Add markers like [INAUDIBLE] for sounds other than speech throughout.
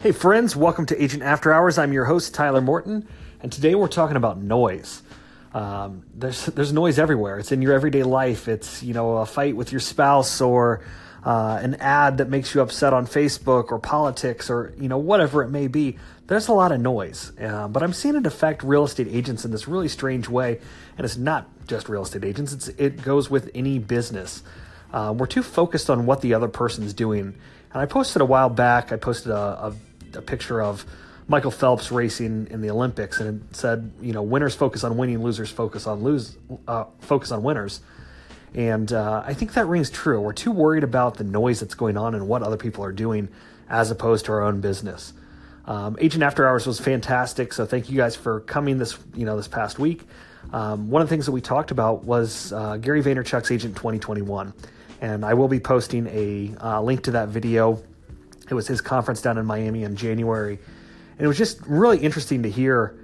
Hey, friends, welcome to Agent After Hours. I'm your host, Tyler Morton, and today we're talking about noise. Um, there's there's noise everywhere. It's in your everyday life. It's you know a fight with your spouse or uh, an ad that makes you upset on Facebook or politics or you know whatever it may be. There's a lot of noise, uh, but I'm seeing it affect real estate agents in this really strange way, and it's not just real estate agents. It's it goes with any business. Uh, we're too focused on what the other person's doing. And I posted a while back. I posted a, a a picture of Michael Phelps racing in the Olympics, and it said, you know, winners focus on winning, losers focus on lose, uh, focus on winners. And uh, I think that rings true. We're too worried about the noise that's going on and what other people are doing, as opposed to our own business. Um, Agent After Hours was fantastic, so thank you guys for coming this, you know, this past week. Um, one of the things that we talked about was uh, Gary Vaynerchuk's Agent 2021, and I will be posting a uh, link to that video it was his conference down in Miami in January, and it was just really interesting to hear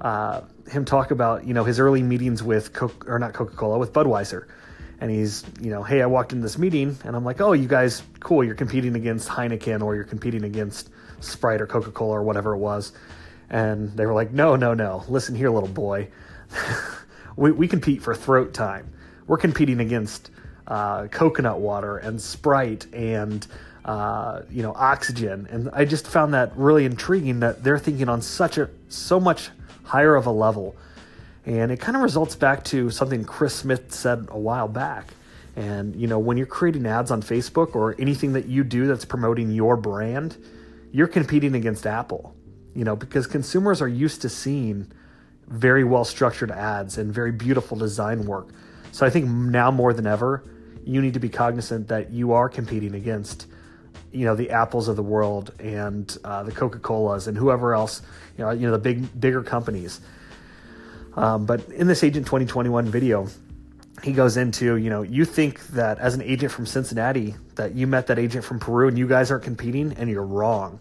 uh, him talk about you know his early meetings with Coke or not Coca Cola with Budweiser, and he's you know hey I walked in this meeting and I'm like oh you guys cool you're competing against Heineken or you're competing against Sprite or Coca Cola or whatever it was, and they were like no no no. Listen here little boy, [LAUGHS] we we compete for throat time. We're competing against uh, coconut water and Sprite and uh, you know, oxygen. And I just found that really intriguing that they're thinking on such a so much higher of a level. And it kind of results back to something Chris Smith said a while back. And you know, when you're creating ads on Facebook or anything that you do that's promoting your brand, you're competing against Apple. You know, because consumers are used to seeing very well structured ads and very beautiful design work. So I think now more than ever, you need to be cognizant that you are competing against you know the apples of the world and uh, the Coca Colas and whoever else you know you know the big bigger companies. Um, but in this Agent 2021 video, he goes into you know you think that as an agent from Cincinnati that you met that agent from Peru and you guys aren't competing and you're wrong.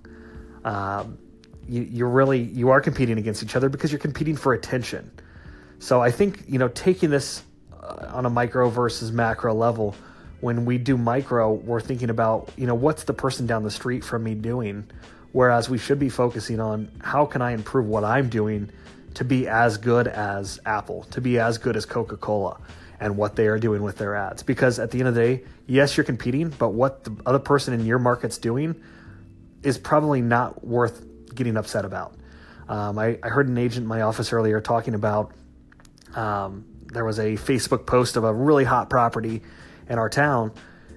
Um, you, you're really you are competing against each other because you're competing for attention. So I think you know taking this uh, on a micro versus macro level when we do micro, we're thinking about, you know, what's the person down the street from me doing? Whereas we should be focusing on how can I improve what I'm doing to be as good as Apple, to be as good as Coca Cola and what they are doing with their ads. Because at the end of the day, yes, you're competing, but what the other person in your market's doing is probably not worth getting upset about. Um, I, I, heard an agent in my office earlier talking about um, there was a Facebook post of a really hot property in our town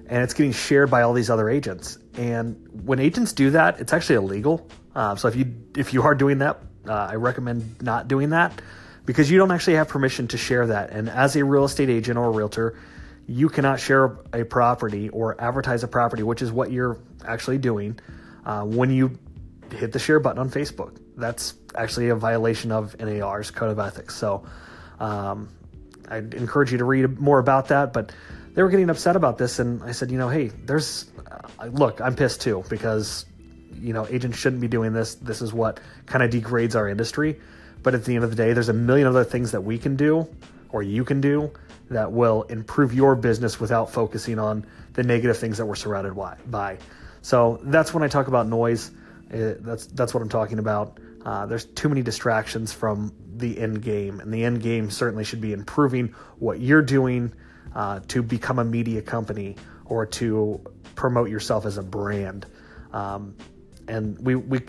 and it's getting shared by all these other agents. And when agents do that, it's actually illegal. Uh, so if you if you are doing that, uh, I recommend not doing that because you don't actually have permission to share that. And as a real estate agent or a realtor, you cannot share a property or advertise a property, which is what you're actually doing uh, when you hit the share button on Facebook. That's actually a violation of NAR's code of ethics. So um, I'd encourage you to read more about that, but they were getting upset about this, and I said, you know, hey, there's uh, look, I'm pissed too because you know agents shouldn't be doing this. This is what kind of degrades our industry. But at the end of the day, there's a million other things that we can do or you can do that will improve your business without focusing on the negative things that we're surrounded by. So that's when I talk about noise. Uh, that's that's what I'm talking about. Uh, there's too many distractions from the end game, and the end game certainly should be improving what you're doing uh, to become a media company or to promote yourself as a brand. Um, and we, we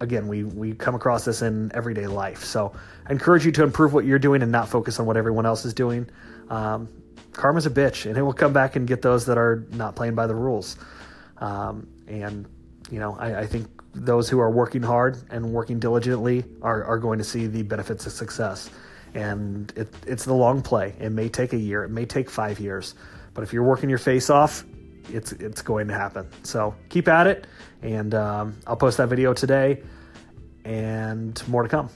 again, we, we come across this in everyday life. So I encourage you to improve what you're doing and not focus on what everyone else is doing. Um, karma's a bitch, and it will come back and get those that are not playing by the rules. Um, and, you know, I, I, think those who are working hard and working diligently are, are going to see the benefits of success and it, it's the long play. It may take a year, it may take five years, but if you're working your face off, it's it's going to happen. So keep at it, and um, I'll post that video today, and more to come.